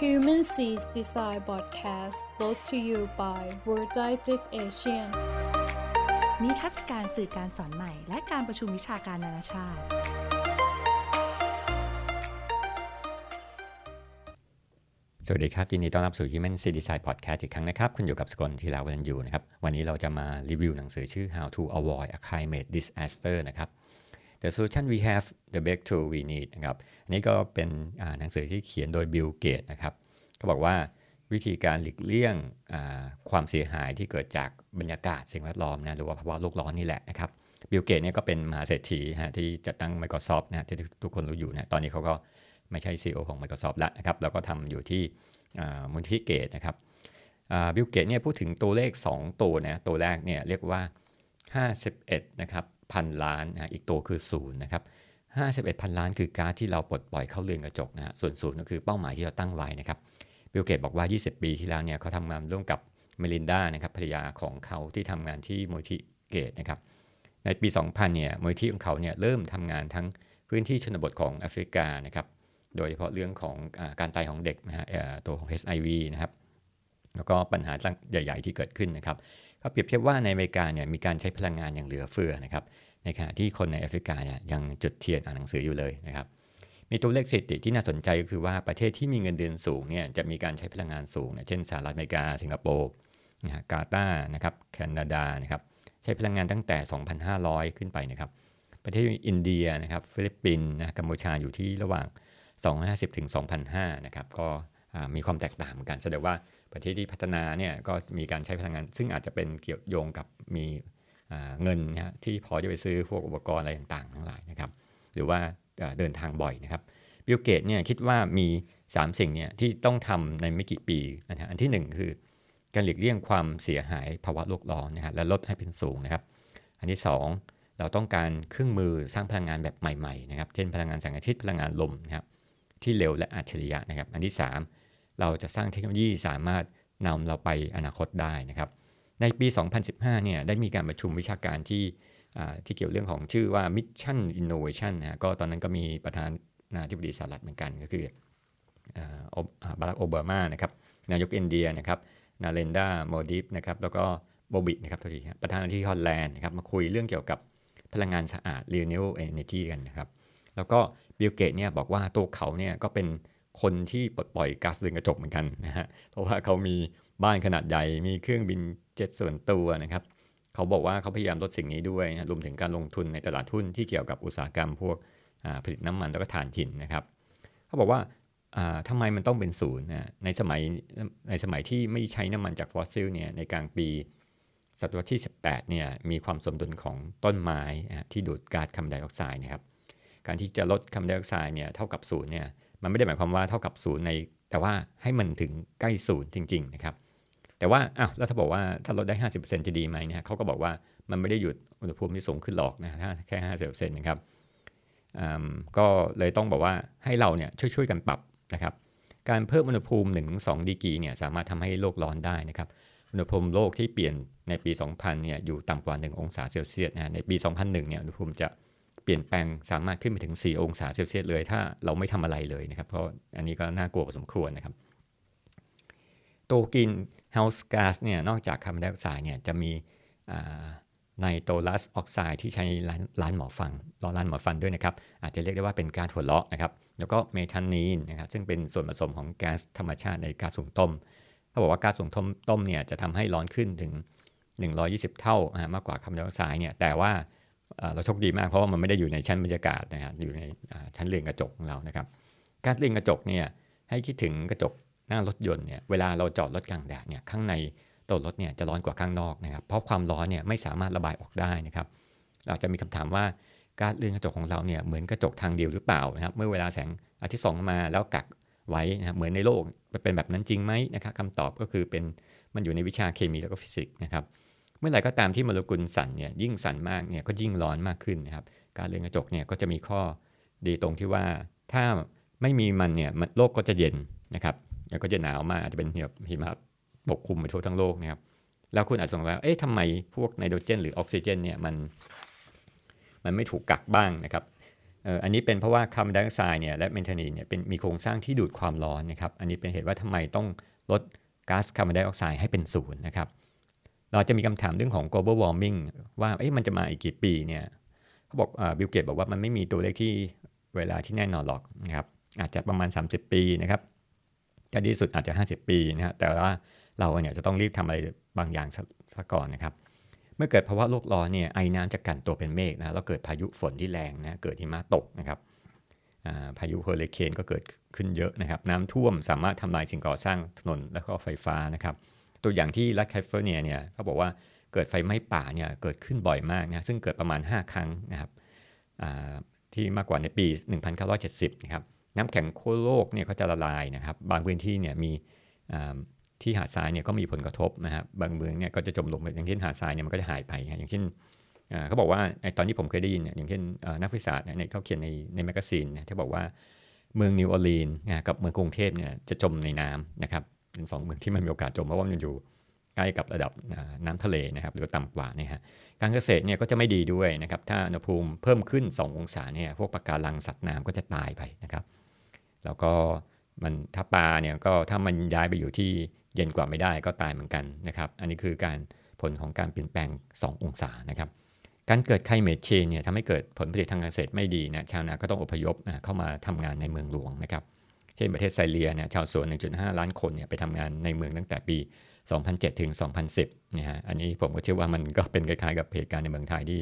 Human Seas Design Podcast brought to you by World Didactic Asian นิทรรศการสื่อการสอนใหม่ และการประชุมวิชาการนานาชาติ สวัสดีครับ ยินดีต้อนรับสู่ Human C Design Podcast อีกครั้งนะครับ คุณอยู่กับสกลทีลาวันอยู่นะครับ วันนี้เราจะมารีวิวหนังสือชื่อ How to Avoid a Climate Disaster นะครับ The Solution We Have The Breakthrough We Need นะครับอันนี้ก็เป็นหนังสือที่เขียนโดย Bill Gates นะครับเขาบอกว่าวิธีการหลีกเลี่ยงความเสียหายที่เกิดจากบรรยากาศสิ่งแวดล้อมนะหรือว่าภาวะโลกร้อนนี่แหละนะครับบิลเกตเนี่ยก็เป็นมหาเศรษฐีฮะที่จัดตั้ง Microsoft นะที่ทุกคนรู้อยู่นะตอนนี้เขาก็ไม่ใช่ CEO ของ Microsoft แล้วนะครับแล้วก็ทำอยู่ที่มูลนิธิเกตส์นะครับบิลเกตเนี่ยพูดถึงตัวเลข 2 ตัวนะตัวแรกเนี่ยเรียกว่า 51 นะครับ พันล้านนะอีกตัวคือศูนย์นะครับ51 พันล้านคือการที่เราปลดปล่อยก๊าซเรือนกระจกนะฮะส่วนศูนย์ก็คือเป้าหมายที่เราตั้งไว้นะครับบิลเกตบอกว่า 20 ปีที่แล้วเนี่ยเขาทำงานร่วมกับเมลินดานะครับภรรยาของเขาที่ทำงานที่มูลนิธิเกตส์นะครับในปี 2000 เนี่ยมูลนิธิของเขาเนี่ยเริ่มทำงานทั้งพื้นที่ชนบทของแอฟริกานะครับโดยเฉพาะเรื่องของอการตายของเด็กนะฮะตัวของ HIV นะครับแล้วก็ปัญหาใหญ่ ๆ ที่เกิดขึ้นนะครับ เขาเปรียบเทียบว่าในอเมริกาเนี่ยมีการใช้พลังงานอย่างเหลือเฟือนะครับในขณะที่คนในแอฟริกาเนี่ยยังจุดเทียนอ่านหนังสืออยู่เลยนะครับมีตัวเลขสถิติที่น่าสนใจก็คือว่าประเทศที่มีเงินเดือนสูงเนี่ยจะมีการใช้พลังงานสูงเช่นสหรัฐอเมริกา สิงคโปร์นะฮะกาตาร์นะครับแคนาดานะครับใช้พลังงานตั้งแต่ 2,500 ขึ้นไปนะครับประเทศอินเดียนะครับฟิลิปปินส์นะกัมพูชาอยู่ที่ระหว่าง 250 ถึง 2,500 นะครับก็มีความแตกต่างกันแสดงว่า ประเทศที่พัฒนาเนี่ยก็มีการใช้พลังงาน ซึ่งอาจจะเป็นเกี่ยวโยงกับมีเงินนะที่พอจะไปซื้อพวกอุปกรณ์อะไรต่างๆ ทั้งหลายนะครับหรือว่าเดินทางบ่อยนะครับบิลเกตเนี่ยคิดว่ามี 3 สิ่งเนี่ยที่ต้องทำในไม่กี่ปีนะฮะอันที่ 1 คือการหลีกเลี่ยงความเสียหายภาวะโลกร้อนนะฮะและลดให้เป็นสูงนะครับ อันที่ 2 เราต้องการเครื่องมือสร้างพลังงานแบบใหม่ๆนะครับเช่นพลังงานแสงอาทิตย์พลังงานลมนะครับที่เร็วและอัจฉริยะนะครับ อันที่ 3 เราจะสร้างเทคโนโลยีสามารถนำเราไปอนาคตได้นะครับ ในปี 2015 เนี่ยได้มีการประชุมวิชาการที่ที่เกี่ยวเรื่องของชื่อว่า Mission Innovation นะก็ตอนนั้นก็มีประธานาธิบดีสหรัฐเหมือนกันก็คือบารักโอบามานะครับนายกอินเดียนะครับนเรนทราโมดีนะครับแล้วก็โบบินะครับทีประธานาธิบดีฮอลแลนด์นะครับมาคุยเรื่องเกี่ยวกับพลังงานสะอาด renewable energy กันนะครับ แล้วก็บิลเกตเนี่ยบอกว่าตัวเขาเนี่ยก็เป็น คนที่ปลดปล่อยก๊าซเรือนกระจกเหมือนกันนะฮะ เพราะว่าเขามีบ้านขนาดใหญ่ มีเครื่องบินเจ็ตส่วนตัวนะครับ เขาบอกว่าเขาพยายามลดสิ่งนี้ด้วยนะรวมถึงการลงทุนในตลาดหุ้นที่เกี่ยวกับอุตสาหกรรมพวกผลิตน้ำมันแล้วก็ถ่านหินนะครับ เขาบอกว่าทำไมมันต้องเป็นศูนย์นะในสมัยในสมัยที่ไม่ใช้น้ำมันจากฟอสซิลเนี่ยในกลางปีศตวรรษที่ 18เนี่ยมีความสมดุลของต้นไม้ที่ดูดก๊าซคาร์บอนไดออกไซด์นะครับการที่จะลดคาร์บอนไดออกไซด์เนี่ยเท่ากับศูนย์เนี่ย มันไม่ได้หมายความว่าเท่ากับศูนย์ใน แต่ว่าให้มันถึงใกล้ศูนย์จริง ๆ นะครับ แต่ว่าอ้าวแล้วถ้าบอกว่าถ้าลดได้ 50%จะดีไหมเนี่ยเขาก็บอกว่ามันไม่ได้หยุดอุณหภูมิที่สูงขึ้นหรอกนะถ้าแค่50%นะครับก็เลยต้องบอกว่าให้เราเนี่ยช่วยๆกันปรับนะครับ การเพิ่มอุณหภูมิ1-2ดีกรีเนี่ยสามารถทำให้โลกร้อนได้นะครับอุณหภูมิโลกที่เปลี่ยนในปี 2000 เนี่ยอยู่ต่ำกว่า 1 องศาเซลเซียสนะในปี 2001 เนี่ยอุณหภูมิจะเปลี่ยนแปลงสามารถขึ้นไปถึง 4 องศาเซลเซียสเลย ถ้าเราไม่ทำอะไรเลยนะครับ เพราะอันนี้ก็น่ากลัวพอสมควรนะครับ ตัว greenhouse gas เนี่ยนอกจากคาร์บอนไดออกไซด์เนี่ยจะมีไนโตรัสออกไซด์ที่ใช้ร้านหมอฟันล้อร้านหมอฟันด้วยนะครับ อาจจะเรียกได้ว่าเป็นก๊าซหัวเราะนะครับ แล้วก็เมทานีนนะครับซึ่งเป็นส่วนผสมของแก๊สธรรมชาติในก๊าซสูงต้มเขาบอกว่าก๊าซสูงต้มต้มเนี่ยจะทำให้ร้อนขึ้นถึง 120 เท่ามากกว่าคาร์บอนไดออกไซด์เนี่ยแต่ว่า เราโชคดีมากเพราะว่ามันไม่ได้อยู่ในชั้นบรรยากาศนะครับอยู่ในชั้นเรือนกระจกของเรานะครับ กาซเรือนกระจกเนี่ยให้คิดถึงกระจกหน้ารถยนต์เนี่ยเวลาเราจอดรถกลางแดดเนี่ยข้างในตัวรถเนี่ยจะร้อนกว่าข้างนอกนะครับ เพราะความร้อนเนี่ยไม่สามารถระบายออกได้นะครับ เราจะมีคำถามว่าการเรือนกระจกของเราเนี่ยเหมือนกระจกทางเดียวหรือเปล่านะครับ เมื่อเวลาแสงอาทิตย์ส่องมาแล้วกักไว้นะครับเหมือนในโลกเป็นแบบนั้นจริงไหมนะครับคำตอบก็คือเป็นมันอยู่ในวิชาเคมีแล้วก็ฟิสิกส์นะครับ เมื่อไหร่ก็ตามที่โมเลกุลสั่นเนี่ยยิ่งสั่นมากเนี่ยก็ยิ่งร้อนมากขึ้นนะครับการเรือนกระจกเนี่ยก็จะมีข้อดีตรงที่ว่าถ้าไม่มีมันเนี่ยโลกก็จะเย็นนะครับแล้วก็จะหนาวมากอาจจะเป็นแบบหิมะปกคลุมไปทั่วทั้งโลกนะครับแล้วคุณอาจสงสัยว่าเอ๊ะทำไมพวกไนโตรเจน หรือออกซิเจนเนี่ยมันมันไม่ถูกกักบ้างนะครับอันนี้เป็นเพราะว่าคาร์บอนไดออกไซด์เนี่ยและเมทานีนเนี่ยเป็นมีโครงสร้างที่ดูดความร้อนนะครับ อันนี้เป็นเหตุว่าทำไมต้องลดก๊าซคาร์บอนไดออกไซด์ให้เป็นศูนย์นะครับ เราจะมีคำถามเรื่องของ global warming ว่าเอ๊ะมันจะมาอีกกี่ปีเนี่ยเขาบอกบิลเกตบอกว่ามันไม่มีตัวเลขที่เวลาที่แน่นอนหรอกนะครับอาจจะประมาณ 30 ปีนะครับจะดีสุดอาจจะ 50 ปีนะฮะแต่ว่าเราเนี่ยจะต้องรีบทำอะไรบางอย่างซะก่อนนะครับ เมื่อเกิดภาวะโลกร้อนเนี่ยไอ้น้ำจะกลั่นตัวเป็นเมฆนะแล้วเกิดพายุฝนที่แรงนะเกิดหิมะตกนะครับพายุเฮอริเคนก็เกิดขึ้นเยอะนะครับ น้ำท่วมสามารถทำลายสิ่งก่อสร้างถนนและก็ไฟฟ้านะครับ ตัวอย่างที่รัฐแคลิฟอร์เนียเนี่ยเขาบอกว่าเกิดไฟไหม้ป่าเนี่ยเกิดขึ้นบ่อยมากนะซึ่งเกิดประมาณ 5 ครั้งนะครับที่มากกว่าในปี 1970 นะครับน้ำแข็งขั้วโลกเนี่ยก็จะละลายนะครับ บางพื้นที่เนี่ยมีที่หาดทรายเนี่ยก็มีผลกระทบนะครับบางเมืองเนี่ยก็จะจมลงไปอย่างเช่นหาดทรายเนี่ยมันก็จะหายไปอย่างเช่นเขาบอกว่าตอนที่ผมเคยได้ยินอย่างเช่นนักวิชาเนี่ยเขาเขียนในใน magazine เนี่ยที่บอกว่าเมืองนิวออร์ลีนกับเมืองกรุงเทพเนี่ยจะจมในน้ำนะครับ เป็นสองเมืองที่มันมีโอกาสจมเพราะว่ามันอยู่ใกล้กับระดับน้ำทะเลนะครับหรือต่ำกว่านี่ฮะการเกษตรเนี่ยก็จะไม่ดีด้วยนะครับถ้าอุณหภูมิเพิ่มขึ้น 2 องศาเนี่ยพวกปะการังสัตว์น้ำก็จะตายไปนะครับ แล้วก็มันถ้าปลาเนี่ยก็ถ้ามันย้ายไปอยู่ที่เย็นกว่าไม่ได้ก็ตายเหมือนกันนะครับอันนี้คือการผลของการเปลี่ยนแปลง 2 องศานะครับการเกิดไคลเมทเชนเนี่ยทำให้เกิดผลผลิตทางการเกษตรไม่ดีนะชาวนาก็ต้องอพยพเข้ามาทำงานในเมืองหลวงนะครับ เช่นประเทศไซเลียเนี่ยชาวสวน 1.5 ล้านคนเนี่ยไปทำงานในเมืองตั้งแต่ปี 2007 ถึง 2010นะฮะอันนี้ผมก็เชื่อว่ามันก็เป็นคล้ายๆกับเหตุการณ์ในเมืองไทยที่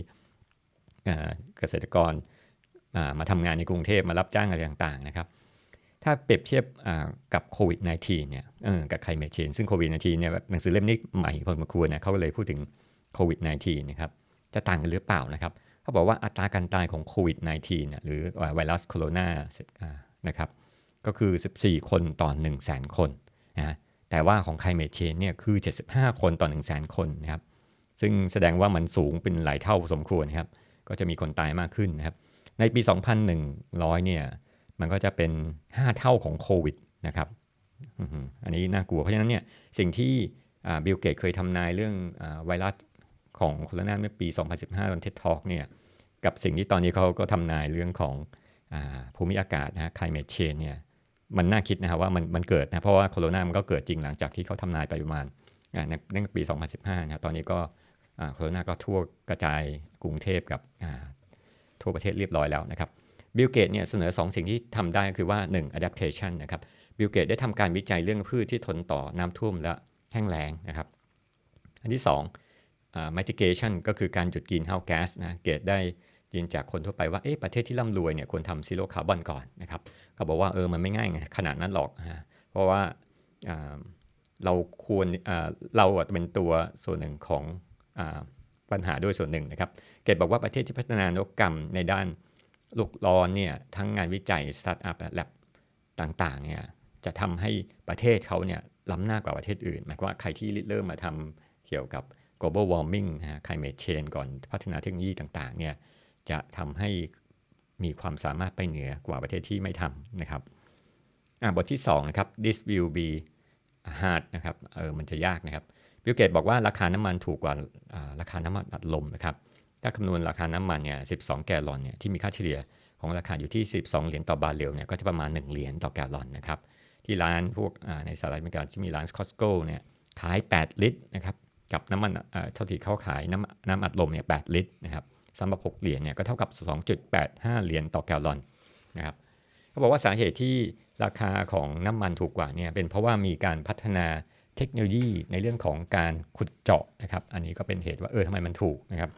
เกษตรกรมาทำงานในกรุงเทพมารับจ้างอะไรต่างๆนะครับถ้าเปรียบเทียบกับโควิด -19 เนี่ยกับไคลเมทเชนซึ่งโควิด -19 เนี่ยหนังสือเล่มนี้ใหม่พอสมควรนะเขาก็เลยพูดถึงโควิด -19 นะครับจะต่างกันหรือเปล่านะครับเขาบอกว่าอัตราการตายของโควิด -19 หรือไวรัสโคโรนานะครับ ก็คือ 14 คนต่อ 1 0 0 0 0แสนคนนะแต่ว่าของ climate change เนี่ยคือ 75 คนต่อ 1 0 0 0 0แสนคนนะครับ ซึ่งแสดงว่ามันสูงเป็นหลายเท่าสมควรครับ ก็จะมีคนตายมากขึ้นนะครับ ในปี 2100 เนี่ย มันก็จะเป็น 5 เท่าของโควิดนะครับอันนี้น่ากลัว เพราะฉะนั้นเนี่ยสิ่งที่บิลเกตเคยทำนายเรื่องไวรัสของโคโรนาเมื่อปี 2015 ตอน TED Talk เนี่ย กับสิ่งที่ตอนนี้เขาก็ทำนายเรื่องของภูมิอากาศนะฮะ climate change เนี่ย มันน่าคิดนะครับว่ามันมันเกิดนะเพราะว่าโคโรนามันก็เกิดจริงหลังจากที่เขาทำนายไปประมาณในปี 2015นะตอนนี้ก็โคโรนาก็ทั่วกระจายกรุงเทพกับทั่วประเทศเรียบร้อยแล้วนะครับบิลเกตเนี่ยเสนอ 2 สิ่งที่ทำได้คือว่า 1. adaptation นะครับบิลเกตได้ทำการวิจัยเรื่องพืชที่ทนต่อน้ำท่วมและแห้งแล้งนะครับอันที่2 mitigation ก็คือการหยุด greenhouse gas นะเกตได้ ยินจากคนทั่วไปว่าเอ๊ะประเทศที่ร่ำรวยเนี่ยควรทำ zero carbon ก่อนนะครับเขาบอกว่าเออมันไม่ง่ายไงขนาดนั้นหรอกฮะเพราะว่าเราควรเราเป็นตัวส่วนหนึ่งของปัญหาด้วยส่วนหนึ่งนะครับ เกตบอกว่าประเทศที่พัฒนานวัตกรรมในด้านโลกร้อนเนี่ยทั้งงานวิจัยสตาร์ทอัพและแลบต่างๆเนี่ยจะทำให้ประเทศเขาเนี่ยล้ำหน้ากว่าประเทศอื่น หมายความว่าใครที่เริ่มมาทำเกี่ยวกับ global warming นะฮะ climate change ก่อนพัฒนาเทคโนโลยีต่างๆเนี่ย จะทำให้มีความสามารถไปเหนือกว่าประเทศที่ไม่ทำนะครับบทที่2นะครับ this will be hard นะครับเออมันจะยากนะครับบิลเกตบอกว่าราคาน้ำมันถูกกว่าราคาน้ำมันอัดลมนะครับถ้าคำนวณราคาน้ำมันเนี่ย12 แกลลอนเนี่ยที่มีค่าเฉลี่ยของราคาอยู่ที่ 12 เหรียญต่อบาร์เรลเนี่ยก็จะประมาณ 1 เหรียญต่อแกลลอนนะครับที่ร้านพวกในสหรัฐอเมริกาที่มีร้านคอสโก้เนี่ยขาย 8 ลิตรนะครับกับน้ำมันเท่าที่เขาขายน้ำน้ำอัดลมเนี่ย8ลิตรนะครับ สำหรับ6เหรียญเนี่ยก็เท่ากับ 2.85 เหรียญต่อแกลลอนนะครับเขาบอกว่าสาเหตุที่ราคาของน้ำมันถูกกว่าเนี่ยเป็นเพราะว่ามีการพัฒนาเทคโนโลยีในเรื่องของการขุดเจาะนะครับ อันนี้ก็เป็นเหตุว่าเออทำไมมันถูกนะครับ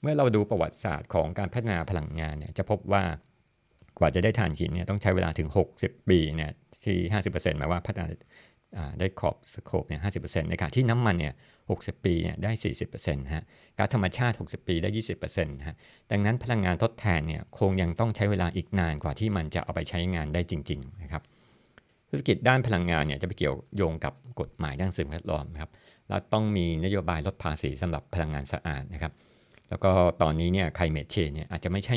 เมื่อเราดูประวัติศาสตร์ของการพัฒนาพลังงานเนี่ยจะพบว่ากว่าจะได้ถ่านหินเนี่ยต้องใช้เวลาถึง 60 ปีเนี่ยที่ 50%หมายว่าพัฒนา ได้ขอบสโคปเนี่ย50%ในขณะที่น้ำมันเนี่ย60ปีเนี่ยได้ 40%ฮะก๊าซธรรมชาติ 60 ปีได้ 20%ฮะดังนั้นพลังงานทดแทนเนี่ยคงยังต้องใช้เวลาอีกนานกว่าที่มันจะเอาไปใช้งานได้จริงๆนะครับธุรกิจด้านพลังงานเนี่ยจะไปเกี่ยวโยงกับกฎหมายด้านสิ่งแวดล้อมครับแล้วต้องมีนโยบายลดภาษีสำหรับพลังงานสะอาดนะครับแล้วก็ตอนนี้เนี่ย climate change เนี่ยอาจจะไม่ใช่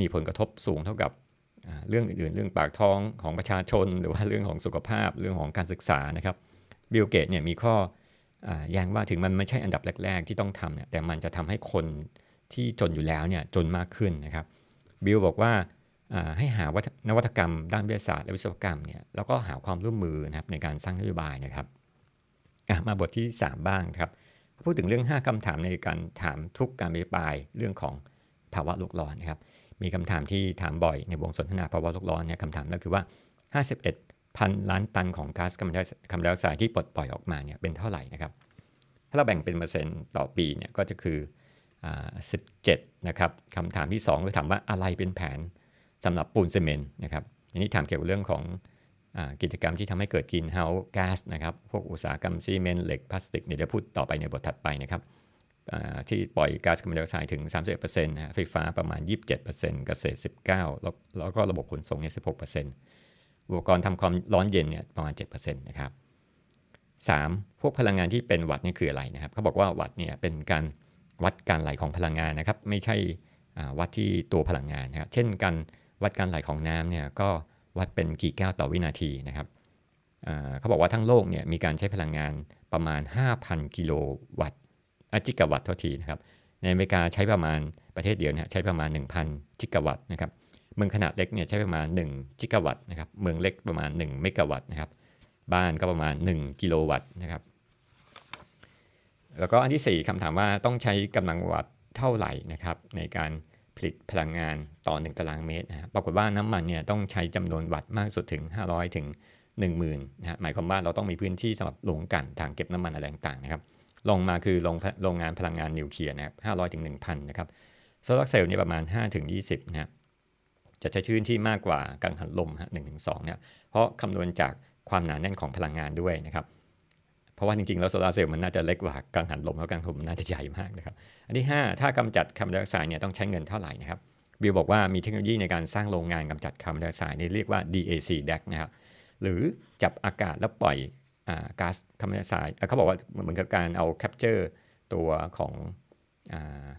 มีผลกระทบสูงเท่ากับ เรื่องอื่นๆ เรื่องปากท้องของประชาชน หรือว่าเรื่องของสุขภาพเรื่องของการศึกษานะครับบิลเกตเนี่ยมีข้อแย้งว่าถึงมันไม่ใช่อันดับแรก ๆ ที่ต้องทำเนี่ยแต่มันจะทำให้คนที่จนอยู่แล้วเนี่ยจนมากขึ้นนะครับบิลบอกว่าให้หานวัตกรรมด้านวิทยาศาสตร์และวิศวกรรมเนี่ยแล้วก็หาความร่วมมือนะครับในการสร้างนโยบายนะครับมาบทที่ 3 บ้างครับพูดถึงเรื่อง 5คำถามในการถามทุกการอภิปรายเรื่องของภาวะโลกร้อนนะครับ มีคำถามที่ถามบ่อยในวงสนทนาภาวะโลกร้อนเนี่ยคำถามก็คือว่า 51 พันล้านตันของก๊าซคาร์บอนไดออกไซด์ที่ปลดปล่อยออกมาเนี่ยเป็นเท่าไหร่นะครับถ้าเราแบ่งเป็นเปอร์เซ็นต์ต่อปีเนี่ยก็จะคือ17นะครับคำถามที่2ก็ถามว่าอะไรเป็นแผนสำหรับปูนซีเมนต์นะครับอันนี้ถามเกี่ยวกับเรื่องของอกิจกรรมที่ทำให้เกิดกินเฮาส์แก๊สนะครับพวกอุตสาหกรรมซีเมนต์เหล็กพลาสติกเนี่ยจะพูดต่อไปในบทถัดไปนะครับ ที่ปล่อยก๊าซคาร์บอนไดออกไซด์ถึง 31%นะไฟฟ้าประมาณ 27%เกษตร 19 แล้วแล้วก็ระบบขนส่งเนี่ย16%อุปกรณ์ทำความร้อนเย็นเนี่ยประมาณ 7%นะครับ 3. พวกพลังงานที่เป็นวัตต์นี่คืออะไรนะครับ เขาบอกว่าวัตต์เนี่ยเป็นการวัดการไหลของพลังงานนะครับ ไม่ใช่วัดที่ตัวพลังงานนะครับ เช่นการวัดการไหลของน้ำเนี่ยก็วัดเป็นกี่แก้วต่อวินาทีนะครับเขาบอกว่าทั้งโลกเนี่ยมีการใช้พลังงานประมาณ 5,000 กิโลวัตต์ จิกะวัตต์โทษทีนะครับในอเมริกาใช้ประมาณประเทศเดียวเนี่ยใช้ประมาณ 1,000 จิกะวัตต์นะครับเมืองขนาดเล็กเนี่ยใช้ประมาณ 1 จิกะวัตต์นะครับเมืองเล็กประมาณ 1 เมกะวัตต์นะครับบ้านก็ประมาณ 1 กิโลวัตต์นะครับแล้วก็อันที่ 4คำถามว่าต้องใช้กำลังวัตต์เท่าไหร่นะครับในการผลิตพลังงานต่อ 1 ตารางเมตรนะปรากฏว่าน้ำมันเนี่ยต้องใช้จำนวนวัตต์มากสุดถึง 500 ถึง 10,000นะฮะหมายความว่าเราต้องมีพื้นที่สำหรับหลงกันทางเก็บน้ำมันอะไรต่างๆนะครับ ลงมาคือโรงโรงงานพลังงานนิวเคลียร์นะครับ500ถึง1,000นนะครับโซลาร์เซลล์เนี่ยประมาณ5ถึง20นะจะใช้พื้นที่มากกว่ากังหันลมฮะ1ถึง2เนี่ยเพราะคำนวณจากความหนาแน่นของพลังงานด้วยนะครับ เพราะว่าจริงๆ แล้วโซลาร์เซลล์มันน่าจะเล็กกว่ากังหันลมแล้วกังหันลมน่าจะใหญ่มากนะครับ อันที่ 5 ถ้ากำจัดคาร์บอนไดออกไซด์เนี่ยต้องใช้เงินเท่าไหร่นะครับบิลบอกว่ามีเทคโนโลยีในการสร้างโรงงานกำจัดคาร์บอนไดออกไซด์นี่เรียกว่า DAC DAC นะครับหรือจับอากาศแล้วปล่อย ก๊าซคาร์บอนไดออกไซด์เขาบอกว่าเหมือนกับการเอา capture ตัวของ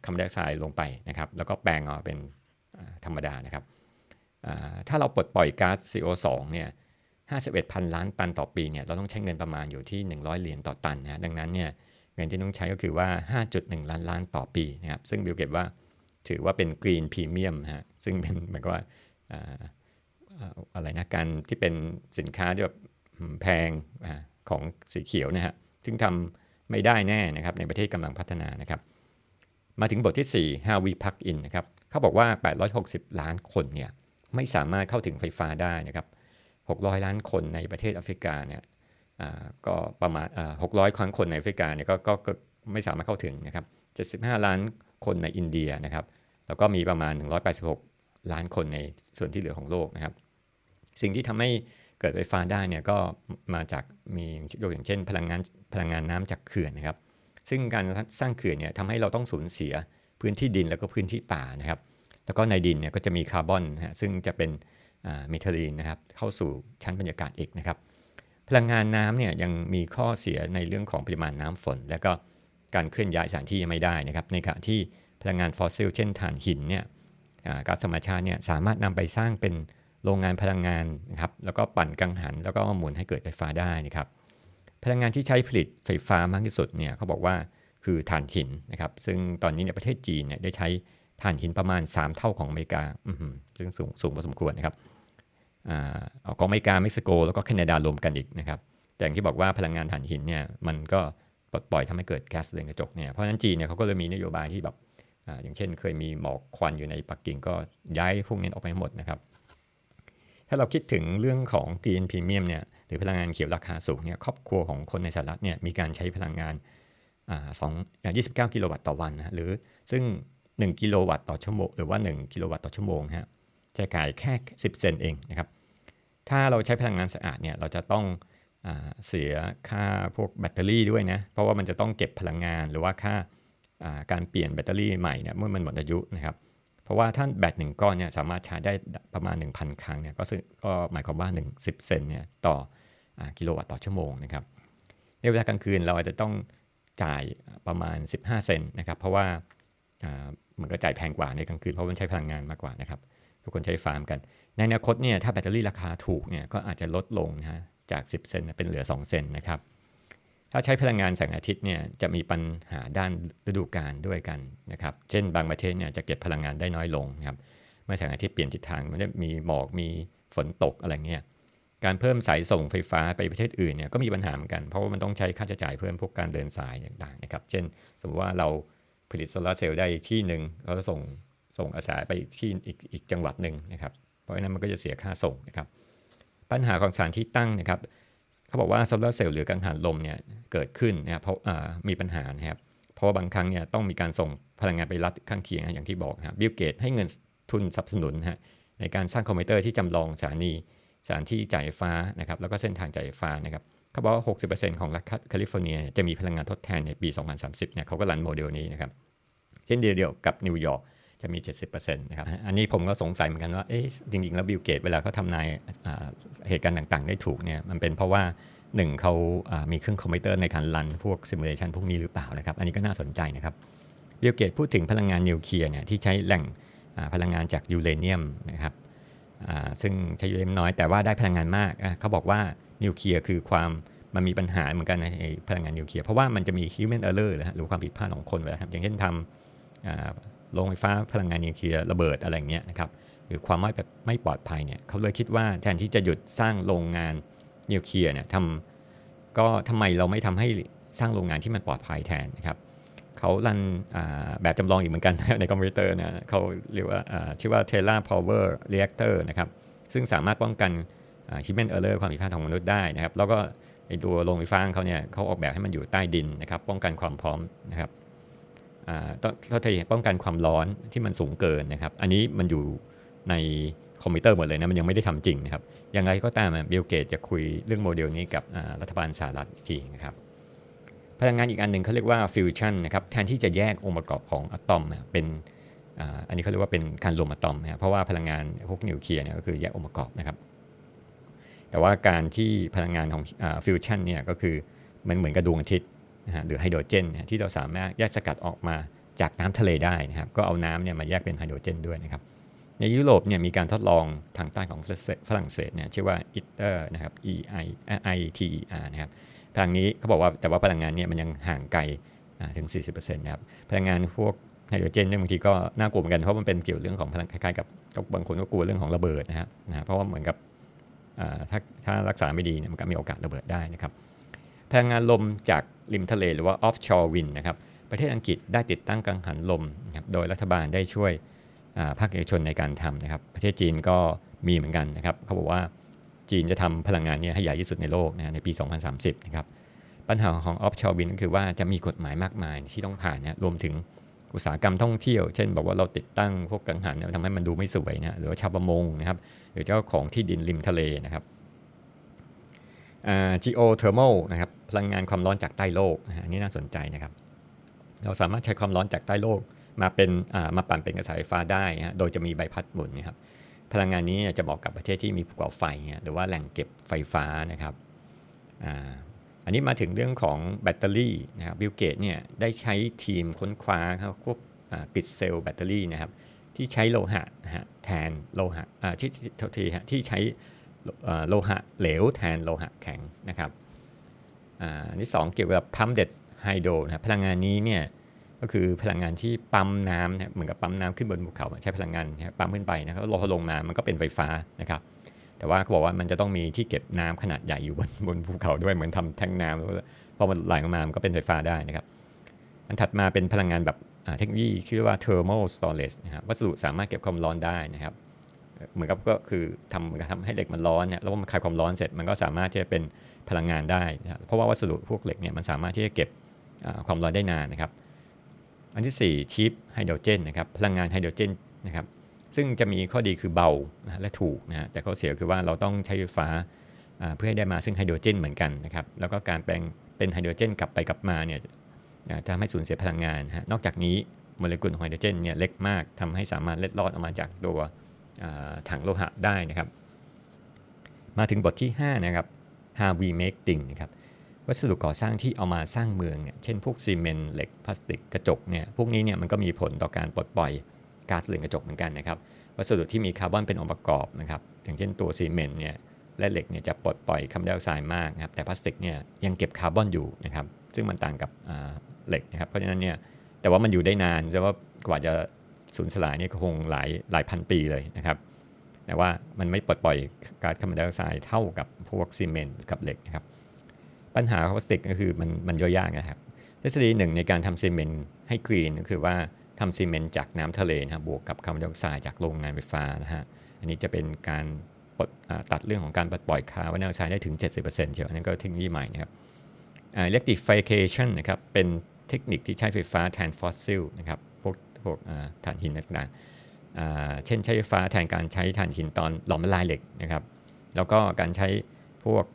คาร์บอนไดออกไซด์ลงไปนะครับ แล้วก็แปลงออกเป็นธรรมดานะครับ ถ้าเราปลดปล่อยก๊าซ CO2 เนี่ย51พันล้านตันต่อปีเนี่ยเราต้องใช้เงินประมาณอยู่ที่ 100 เหรียญต่อตันนะดังนั้นเนี่ยเงินที่ต้องใช้ก็คือว่า 5.1 ล้านล้านต่อปีนะครับซึ่งบิลเก็บว่าถือว่าเป็นกรีนพรีเมียมฮะซึ่งเป็นเหมือนกับว่าอะไรนะการที่เป็นสินค้าที่แบบแพง ของสีเขียวนะฮะซึ่งทำไม่ได้แน่นะครับในประเทศกำลังพัฒนานะครับ มาถึงบทที่ 4 how we plug in นะครับเขาบอกว่า 860 ล้านคนเนี่ยไม่สามารถเข้าถึงไฟฟ้าได้นะครับ 600 ล้านคนในประเทศแอฟริกาเนี่ยก็ประมาณ600 ครั้งคนในแอฟริกาเนี่ยก็ก็ไม่สามารถเข้าถึงนะครับ 75 ล้านคนในอินเดียนะครับ แล้วก็มีประมาณ 186 ล้านคนในส่วนที่เหลือของโลกนะครับ สิ่งที่ทำให้ เกิดไฟฟ้าได้เนี่ยก็มาจากมียกอย่างเช่น พลังงานพลังงานน้ำจากเขื่อนนะครับ ซึ่งการสร้างเขื่อนเนี่ยทำให้เราต้องสูญเสียพื้นที่ดินแล้วก็พื้นที่ป่านะครับ แล้วก็ในดินเนี่ยก็จะมีคาร์บอนนะซึ่งจะเป็นเมทาลีนนะครับเข้าสู่ชั้นบรรยากาศอีกนะครับ พลังงานน้ำเนี่ยยังมีข้อเสียในเรื่องของปริมาณน้ำฝน และก็การเคลื่อนย้ายสถานที่ยังไม่ได้นะครับ ในขณะที่พลังงานฟอสซิลเช่นถ่านหินเนี่ยก๊าซธรรมชาติเนี่ยสามารถนำไปสร้างเป็น โรงงานพลังงานนะครับแล้วก็ปั่นกังหัน แล้วก็หมุนให้เกิดไฟฟ้าได้นะครับพลังงานที่ใช้ผลิตไฟฟ้ามากที่สุดเนี่ยเขาบอกว่าคือถ่านหินนะครับซึ่งตอนนี้ในประเทศจีนเนี่ยได้ใช้ถ่านหินประมาณ 3 เท่าของอเมริกาซึ่งสูงสูงพอสมควรนะครับเอาของอเมริกาเม็กซิโก แล้วก็แคนาดารวมกันอีกนะครับแต่อย่างที่บอกว่าพลังงานถ่านหินเนี่ยมันก็ปลดปล่อยทำให้เกิดแก๊สเรือนกระจกเนี่ยเพราะฉะนั้นจีนเนี่ยเขาก็เลยมีนโยบายที่แบบออย่างเช่น เคยมีหมอกควันอยู่ในปักกิ่งก็ย้ายพวกนี้ออกไปหมดนะครับ ถ้าเราคิดถึงเรื่องของ Green Premium เนี่ยหรือพลังงานเขียวราคาสูงเนี่ยครอบครัวของคนในสหรัฐเนี่ยมีการใช้พลังงานสองยี่สิบเก้ากิโลวัตต์ต่อวันนะหรือซึ่ง 1 กิโลวัตต์ต่อชั่วโมงหรือว่า 1 กิโลวัตต์ต่อชั่วโมงฮะจะขายแค่ 10 เซนเองนะครับถ้าเราใช้พลังงานสะอาดเนี่ยเราจะต้องอเสียค่าพวกแบตเตอรี่ด้วยนะเพราะว่ามันจะต้องเก็บพลังงานหรือว่าค่าการเปลี่ยนแบตเตอรี่ใหม่เนี่ยเมื่อมันหมดอายุนะครับ เพราะว่าถ้าแบตหนึ่งก้อนเนี่ยสามารถชาร์จได้ประมาณ 1,000 ครั้งเนี่ยก็ก็หมายความว่า 1 10 เซนเนี่ยต่อกิโลวัตต์ต่อชั่วโมงนะครับในเวลากลางคืนเราอาจจะต้องจ่ายประมาณ 15 เซนนะครับ เพราะว่ามันก็จ่ายแพงกว่าในกลางคืนเพราะมันใช้พลังงานมากกว่านะครับ ทุกคนใช้ฟาร์มกัน ในอนาคตเนี่ยถ้าแบตเตอรี่ราคาถูกเนี่ยก็อาจจะลดลงนะจาก 10 เซนเป็นเหลือ 2 เซนนะครับ ถ้าใช้พลังงานแสงอาทิตย์เนี่ยจะมีปัญหาด้านฤดูกาลด้วยกันนะครับ เช่นบางประเทศเนี่ยจะเก็บพลังงานได้น้อยลงครับ เมื่อแสงอาทิตย์เปลี่ยนทิศทางมันจะมีหมอกมีฝนตกอะไรเงี้ย การเพิ่มสายส่งไฟฟ้าไปประเทศอื่นเนี่ยก็มีปัญหาเหมือนกัน เพราะว่ามันต้องใช้ค่าใช้จ่ายเพิ่มพวกการเดินสายต่างๆนะครับ เช่น สมมติว่าเราผลิตโซลาร์เซลล์ได้ที่หนึ่งเราก็ส่งส่งอาสาไปที่อีกอีกจังหวัดหนึ่งนะครับ เพราะฉะนั้นมันก็จะเสียค่าส่งนะครับ ปัญหาของสถารที่ตั้งนะครับ เขาบอกว่าโซลาร์เซลล์หรือกังหันลมเนี่ยเกิดขึ้นนะครับเพราะมีปัญหานะครับเพราะว่าบางครั้งเนี่ยต้องมีการส่งพลังงานไปรัฐข้างเคียงอย่างที่บอกนะบิลเกตให้เงินทุนสนับสนุนฮะในการสร้างคอมพิวเตอร์ที่จำลองสถานีสถานที่จ่ายไฟฟ้านะครับแล้วก็เส้นทางจ่ายไฟฟ้านะครับเขาบอกว่า 60%ของรัฐแคลิฟอร์เนียจะมีพลังงานทดแทนในปี 2030เนี่ยเขาก็ run โมเดลนี้นะครับเช่นเดียวกับนิวยอร์ก จะมี 70%นะครับ อันนี้ผมก็สงสัยเหมือนกันว่า เอ๊ะ จริง ๆ แล้วบิลเกตเวลาเขาทำนายเหตุการณ์ต่างๆ ได้ถูกเนี่ย มันเป็นเพราะว่าหนึ่งเขามีเครื่องคอมพิวเตอร์ในการ run พวก simulation พวกนี้หรือเปล่านะครับ อันนี้ก็น่าสนใจนะครับ บิลเกตพูดถึงพลังงานนิวเคลียร์เนี่ยที่ใช้แหล่งพลังงานจากยูเรเนียมนะครับซึ่งใช้ยูเรเนียมน้อยแต่ว่าได้พลังงานมาก เขาบอกว่านิวเคลียร์คือความมันมีปัญหาเหมือนกันในพลังงานนิวเคลียร์เพราะว่ามันจะมี human error หรือความผิดพลาดของคนนะครับอย่างเช่นทำ โรงไฟฟ้าพลังงานนิวเคลียร์ระเบิดอะไรเงี้ยนะครับหรือความไม่แบบไม่ปลอดภัยเนี่ยเขาเลยคิดว่าแทนที่จะหยุดสร้างโรงงานนิวเคลียร์เนี่ยทำก็ทำไมเราไม่ทำให้สร้างโรงงานที่มันปลอดภัยแทนนะครับเขา run แบบจำลองอีกเหมือนกันในคอมพิวเตอร์นะเขาเรียกว่าชื่อว่า TerraPower Reactor นะครับซึ่งสามารถป้องกัน human error ความผิดพลาดของมนุษย์ได้นะครับ แล้วก็ไอตัวโรงไฟฟ้าเขาเนี่ยเขาออกแบบให้มันอยู่ใต้ดินนะครับ ป้องกันความร้อนนะครับ ต้องเขาจะป้องกันความร้อนที่มันสูงเกินนะครับ อันนี้มันอยู่ในคอมพิวเตอร์หมดเลยนะ มันยังไม่ได้ทำจริงนะครับ อย่างไรก็ตามบิลเกตจะคุยเรื่องโมเดลนี้กับรัฐบาลสหรัฐอีกทีนะครับพลังงานอีกอันหนึ่งเขาเรียกว่าฟิวชั่นนะครับแทนที่จะแยกองค์ประกอบของอะตอมเป็นอันนี้เขาเรียกว่าเป็นการรวมอะตอมนะเพราะว่าพลังงานพวกนิวเคลียร์เนี่ยก็คือแยกองค์ประกอบนะครับ แต่ว่าการที่พลังงานของฟิวชั่นเนี่ยก็คือมันเหมือนกับดวงอาทิตย์ นะฮะหรือไฮโดรเจนที่เราสามารถแยกสกัดออกมาจากน้ำทะเลได้นะครับ ก็เอาน้ำเนี่ยมาแยกเป็นไฮโดรเจนด้วยนะครับ ในยุโรปเนี่ยมีการทดลองทางใต้ของฝรั่งเศสเนี่ยชื่อว่า ITER นะครับ E I I T E R นะครับทางนี้เขาบอกว่าแต่ว่าพลังงานเนี่ยมันยังห่างไกลถึง 40%นะครับพลังงานพวกไฮโดรเจนเนี่ยบางทีก็น่ากลัวเหมือนกันเพราะมันเป็นเกี่ยวเรื่องของพลังคล้ายๆกับบางคนก็กลัวเรื่องของระเบิดนะครับนะเพราะว่าเหมือนกับถ้าถ้ารักษาไม่ดีเนี่ยมันก็มีโอกาสระเบิดได้นะครับ พลังงานลมจากริมทะเลหรือว่า offshore wind นะครับ ประเทศอังกฤษได้ติดตั้งกังหันลมนะครับโดยรัฐบาลได้ช่วยภาคเอกชนในการทำนะครับ ประเทศจีนก็มีเหมือนกันนะครับ เขาบอกว่าจีนจะทำพลังงานนี้ให้ใหญ่ที่สุดในโลกนะในปี 2030 นะครับ ปัญหาของ offshore wind ก็คือว่าจะมีกฎหมายมากมายที่ต้องผ่านนะรวมถึงอุตสาหกรรมท่องเที่ยว เช่น บอกว่าเราติดตั้งพวกกังหันทำให้มันดูไม่สวยนะหรือว่าชาวประมงนะครับ หรือเจ้าของที่ดินริมทะเลนะครับ geothermal นะครับพลังงานความร้อนจากใต้โลกอันนี้น่าสนใจนะครับ เราสามารถใช้ความร้อนจากใต้โลกมาเป็นมาปั่นเป็นกระแสไฟฟ้าได้นะโดยจะมีใบพัดหมุนนะครับพลังงานนี้จะเหมาะกับประเทศที่มีภูเขาไฟหรือว่าแหล่งเก็บไฟฟ้านะครับอันนี้มาถึงเรื่องของแบตเตอรี่นะครับบิลเกตเนี่ยได้ใช้ทีมค้นคว้าครับพวกปิดเซลล์แบตเตอรี่นะครับที่ใช้โลหะนะฮะแทนโลหะที่โทษทีฮะที่ใช้ โลหะเหลวแทนโลหะแข็งนะครับอันที่2เกี่ยวกับพัมเด็ดไฮโดรนะพลังงานนี้เนี่ยก็คือพลังงานที่ปั๊มน้ำนะเหมือนกับปั๊มน้ำขึ้นบนภูเขาใช้พลังงานปั๊มขึ้นไปนะครับพอลงมามันก็เป็นไฟฟ้านะครับ แต่ว่าเขาบอกว่ามันจะต้องมีที่เก็บน้ำขนาดใหญ่อยู่บนบนภูเขาด้วยเหมือนทำแท่งน้ำพอมันไหลออกมามันก็เป็นไฟฟ้าได้นะครับ อันถัดมาเป็นพลังงานแบบเทคโนโลยีชื่อว่า thermal storage นะครับวัสดุสามารถเก็บความร้อนได้นะครับ เหมือนกับก็คือทำเหมือนกับทำให้เหล็กมันร้อนเนี่ยแล้วมันคลายความร้อนเสร็จมันก็สามารถที่จะเป็นพลังงานได้นะเพราะว่าวัสดุพวกเหล็กเนี่ยมันสามารถที่จะเก็บความร้อนได้นานนะครับ อันที่4ชีพไฮโดรเจนนะครับพลังงานไฮโดรเจนนะครับซึ่งจะมีข้อดีคือเบาและถูกนะแต่ข้อเสียคือว่าเราต้องใช้ไฟฟ้าเพื่อให้ได้มาซึ่งไฮโดรเจนเหมือนกันนะครับแล้วก็การแปลงเป็นไฮโดรเจนกลับไปกลับมาเนี่ยจะทำให้สูญเสียพลังงานฮะนอกจากนี้โมเลกุลของไฮโดรเจนเนี่ยเล็กมากทำให้สามารถเล็ดลอดออกมาจากตัว ถังโลหะได้นะครับ มาถึงบทที่ 5 นะครับ how we make things นะครับวัสดุก่อสร้างที่เอามาสร้างเมืองเนี่ยเช่นพวกซีเมนต์เหล็กพลาสติกกระจกเนี่ยพวกนี้เนี่ยมันก็มีผลต่อการปลดปล่อยก๊าซเรือนกระจกเหมือนกันนะครับ วัสดุที่มีคาร์บอนเป็นองค์ประกอบนะครับ อย่างเช่นตัวซีเมนต์เนี่ยและเหล็กเนี่ยจะปลดปล่อยคาร์บอนไดออกไซด์มากนะครับแต่พลาสติกเนี่ยยังเก็บคาร์บอนอยู่นะครับซึ่งมันต่างกับเหล็กนะครับเพราะฉะนั้นเนี่ยแต่ว่ามันอยู่ได้นานจะว่ากว่าจะ สูญสลายนี่คงหลายหลายพันปีเลยนะครับ แต่ว่ามันไม่ปลดปล่อยก๊าซคาร์บอนไดออกไซด์เท่ากับพวกซีเมนต์กับเหล็กนะครับ ปัญหาพลาสติกก็คือมันมันย่อยยากนะครับทฤษฎีหนึ่งในการทำซีเมนต์ให้ green ก็คือว่าทำซีเมนต์จากน้ำทะเลนะครับบวกกับคาร์บอนไดออกไซด์จากโรงงานไฟฟ้านะฮะอันนี้จะเป็นการตัดเรื่องของการปลดปล่อยคาร์บอนไดออกไซด์ได้ถึง 70%เชียวอันนั้นก็เทคโนโลยีใหม่นะครับ electrification นะครับเป็นเทคนิคที่ใช้ไฟฟ้าแทนฟอสซิลนะครับ พวกถ่านหินต่างๆเช่นใช้ไฟฟ้าแทนการใช้ถ่านหินตอนหลอมละลายเหล็กนะครับ แล้วก็การใช้พวก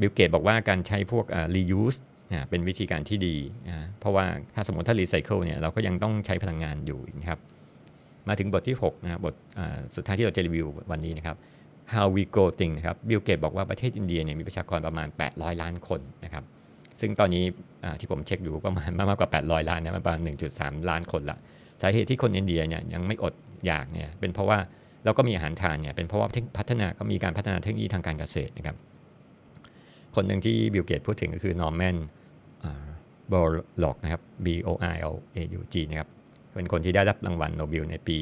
บิลเกตบอกว่าการใช้พวก reuse เป็นวิธีการที่ดี เพราะว่าถ้าสมมติถ้ารีไซเคิลเนี่ยเราก็ยังต้องใช้พลังงานอยู่นะครับ มาถึงบทที่6นะบทสุดท้ายที่เราจะรีวิววันนี้นะครับ How we grow things นะครับบิลเกตบอกว่าประเทศอินเดียเนี่ยมีประชากรประมาณ 800 ล้านคนนะครับ ซึ่งตอนนี้ที่ผมเช็คอยู่ประมาณมากกว่า 800 ล้านนะประมาณ 1.3 ล้านคนละสาเหตุที่คนอินเดียเนี่ยยังไม่อดอยากเนี่ยเป็นเพราะว่าเราก็มีอาหารทานเนี่ยเป็นเพราะว่าพัฒนาก็มีการพัฒนาเทคโนโลยีทางการเกษตรนะครับ คนหนึ่งที่บิลเกตพูดถึงก็คือนอร์แมนบอลล็อกนะครับ B O R L A U G นะครับเป็นคนที่ได้รับรางวัลโนเบลในปี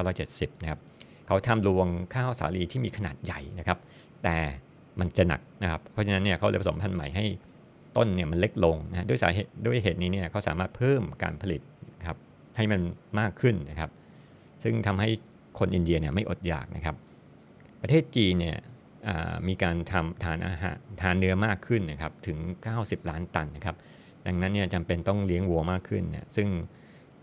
1970 นะครับ เขาทำรวงข้าวสาลีที่มีขนาดใหญ่นะครับ แต่มันจะหนักนะครับ เพราะฉะนั้นเนี่ยเขาเลยผสมพันธุ์ใหม่ให้ ต้นเนี่ยมันเล็กลงนะด้วยสาเหตุด้วยเหตุนี้เนี่ยเขาสามารถเพิ่มการผลิตครับให้มันมากขึ้นนะครับ ซึ่งทำให้คนอินเดียเนี่ยไม่อดอยากนะครับ ประเทศจีนเนี่ยมีการทำทานอาหารทานเนื้อมากขึ้นนะครับถึง 90 ล้านตันนะครับ ดังนั้นเนี่ยจำเป็นต้องเลี้ยงวัวมากขึ้นเนี่ยซึ่ง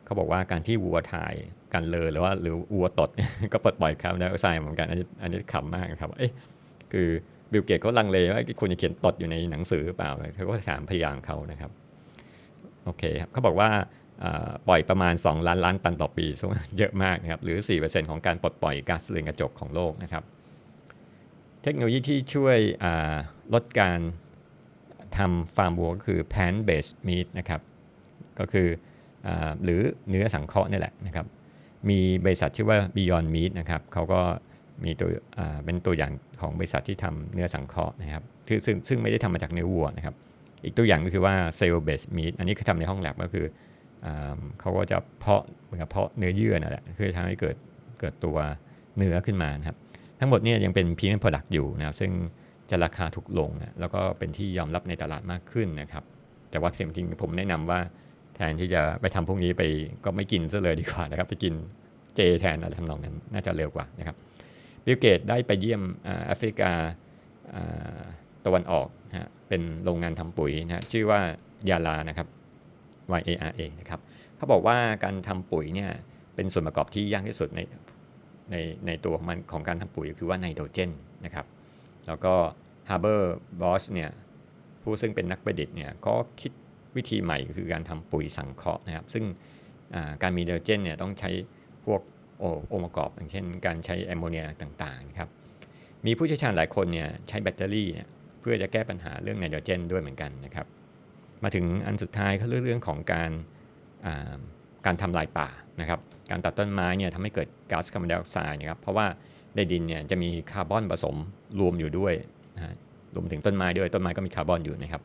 เขาบอกว่าการที่วัวถ่ายกันเลยหรือว่าหรือวัวตดก็ปลดปล่อยคาร์บอนไดออกไซด์เหมือนกันอันนี้อันนี้ขำมากครับเอ๊ะคือ บิลเกตเขาลังเลว่าควรจะเขียนตดอยู่ในหนังสือหรือเปล่าเขาก็ถามภรรยาเขานะครับโอเคครับเขาบอกว่าปล่อยประมาณ 2 ล้านล้านตันต่อปีซึ่งเยอะมากนะครับหรือ 4%ของการปลดปล่อยก๊าซเรือนกระจกของโลกนะครับ เทคโนโลยีที่ช่วยลดการทำฟาร์มวัวก็คือ plant based meat นะครับก็คืออหรือเนื้อสังเคราะห์นี่แหละนะครับมีบริษัทชื่อว่า Beyond Meat นะครับเขาก็ มีตัวเป็นตัวอย่างของบริษัทที่ทำเนื้อสังเคราะห์นะครับซึ่งซึ่งไม่ได้ทำมาจากเนื้อวัวนะครับ อีกตัวอย่างก็คือว่า Cell Based Meat อันนี้คือทำในห้องแลบก็คือเขาก็จะเพาะเหมือนกับเพาะเนื้อเยื่อนั่นแหละเพื่อทำให้เกิดเกิดตัวเนื้อขึ้นมานะครับ ทั้งหมดนี่ยังเป็น premium product อยู่นะครับ ซึ่งจะราคาถูกลงนะแล้วก็เป็นที่ยอมรับในตลาดมากขึ้นนะครับ แต่ว่าสิ่งจริงผมแนะนำว่าแทนที่จะไปทำพวกนี้ไปก็ไม่กินซะเลยดีกว่านะครับ ไปกินเจแทนอะไรทำนองนั้นน่าจะเร็วกว่านะครับ บิลเกตได้ไปเยี่ยมแอฟริกาตะวันออกนะเป็นโรงงานทำปุ๋ยนะชื่อว่ายารานะครับ Y A R A นะครับเขาบอกว่าการทำปุ๋ยเนี่ยเป็นส่วนประกอบที่ยากที่สุดในในในตัวของมันของการทำปุ๋ยคือว่าไนโตรเจนนะครับ แล้วก็ฮาร์เบอร์บอสเนี่ยผู้ซึ่งเป็นนักประดิษฐ์เนี่ยก็คิดวิธีใหม่คือการทำปุ๋ยสังเคราะห์นะครับ ซึ่งการมีไนโตรเจนเนี่ยต้องใช้พวก องค์ประกอบอย่างเช่น การใช้แอมโมเนียต่างๆครับมีผู้เชี่ยวชาญหลายคนเนี่ยใช้แบตเตอรี่เนี่ยเพื่อจะแก้ปัญหาเรื่องไนโตรเจนด้วยเหมือนกันนะครับ มาถึงอันสุดท้ายเขาเรื่องเรื่องของการการทำลายป่านะครับการตัดต้นไม้เนี่ยทำให้เกิดก๊าซคาร์บอนไดออกไซด์นะครับเพราะว่าในดินเนี่ยจะมีคาร์บอนผสมรวมอยู่ด้วยนะรวมถึงต้นไม้ด้วยต้นไม้ก็มีคาร์บอนอยู่นะครับ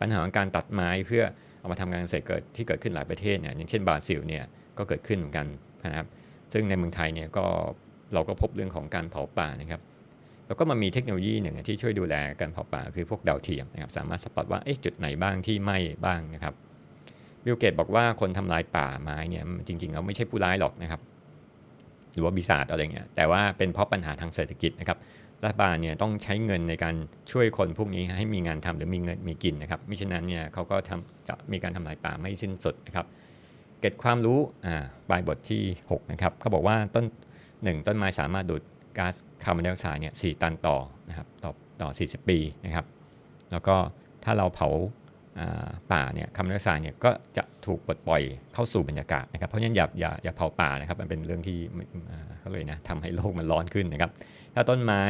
ปัญหาของการตัดไม้เพื่อเอามาทำการเกษตรเกิดที่เกิดขึ้นหลายประเทศเนี่ยอย่างเช่นบราซิลเนี่ยก็เกิดขึ้นเหมือนกันนะครับ ซึ่งในเมืองไทยเนี่ยก็เราก็พบเรื่องของการเผาป่านะครับแล้วก็มามีเทคโนโลยีหนึ่งที่ช่วยดูแลการเผาป่าคือพวกดาวเทียมนะครับสามารถ spot ว่าจุดไหนบ้างที่ไหม้บ้างนะครับบิลเกตบอกว่าคนทำลายป่าไม้เนี่ยจริงๆแล้วไม่ใช่ผู้ร้ายหรอกนะครับ หรือว่าปีศาจอะไรเงี้ยแต่ว่าเป็นเพราะปัญหาทางเศรษฐกิจนะครับรัฐบาลเนี่ยต้องใช้เงินในการช่วยคนพวกนี้ให้มีงานทำหรือมีเงินมีกินนะครับมิฉะนั้นเนี่ยเขาก็ทำจะมีการทำลายป่าไม่สิ้นสุดนะครับ เก็บความรู้อ่าปลายบทที่ 6 นะครับเขาบอกว่าต้นหนึ่งต้นไม้สามารถดูดก๊าซคาร์บอนไดออกไซด์เนี่ยสี่ตันต่อนะครับต่อต่อ 40 ปีนะครับ แล้วก็ถ้าเราเผาป่าเนี่ยคาร์บอนไดออกไซด์เนี่ยก็จะถูกปลดปล่อยเข้าสู่บรรยากาศนะครับ เพราะฉะนั้นอย่าอย่าอย่าเผาป่านะครับ มันเป็นเรื่องที่เขาเลยนะทำให้โลกมันร้อนขึ้นนะครับ ถ้าต้นไม้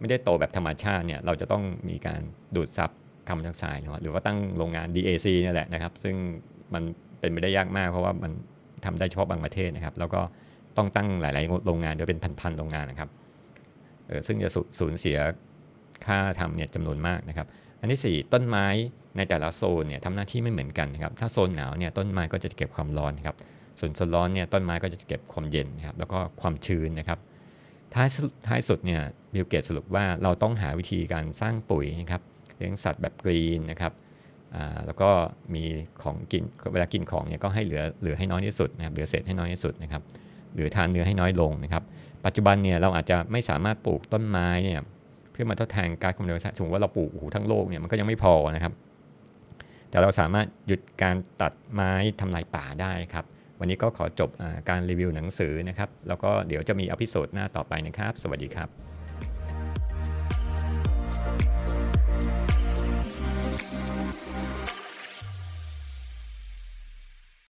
ไม่ได้โตแบบธรรมชาติเนี่ยเราจะต้องมีการดูดซับคาร์บอนไดออกไซด์หรือว่าตั้งโรงงาน DAC นี่แหละนะครับ ซึ่งมัน เป็นไปได้ยากมาก เพราะว่ามันทำได้เฉพาะบางประเทศนะครับ แล้วก็ต้องตั้งหลาย ๆ โรงงานโดยเป็นพัน ๆ โรงงานนะครับเออซึ่งจะสูญเสียค่าทำเนี่ยจำนวนมากนะครับ อันที่ 4 ต้นไม้ในแต่ละโซนเนี่ยทำหน้าที่ไม่เหมือนกันนะครับ ถ้าโซนหนาวเนี่ยต้นไม้ก็จะเก็บความร้อนนครับ ส่วนโซนร้อนเนี่ยต้นไม้ก็จะเก็บความเย็นนะครับ แล้วก็ความชื้นนะครับ ท้ายท้ายสุดเนี่ยบิลเกตสรุปว่าเราต้องหาวิธีการสร้างปุ๋ยนะครับเลี้ยงสัตว์แบบ green นะครับ แล้วก็มีของกินเวลากินของเนี่ยก็ให้เหลือเหลือให้น้อยที่สุดนะครับเหลือเศษให้น้อยที่สุดนะครับหรือทานเนื้อให้น้อยลงนะครับ ปัจจุบันเนี่ยเราอาจจะไม่สามารถปลูกต้นไม้เนี่ยเพื่อมาทดแทนการคอมเมอร์สมมติว่าเราปลูกหูทั้งโลกเนี่ยมันก็ยังไม่พอนะครับ แต่เราสามารถหยุดการตัดไม้ทำลายป่าได้ครับ วันนี้ก็ขอจบการรีวิวหนังสือนะครับ แล้วก็เดี๋ยวจะมี episode หน้าต่อไปนะครับ สวัสดีครับ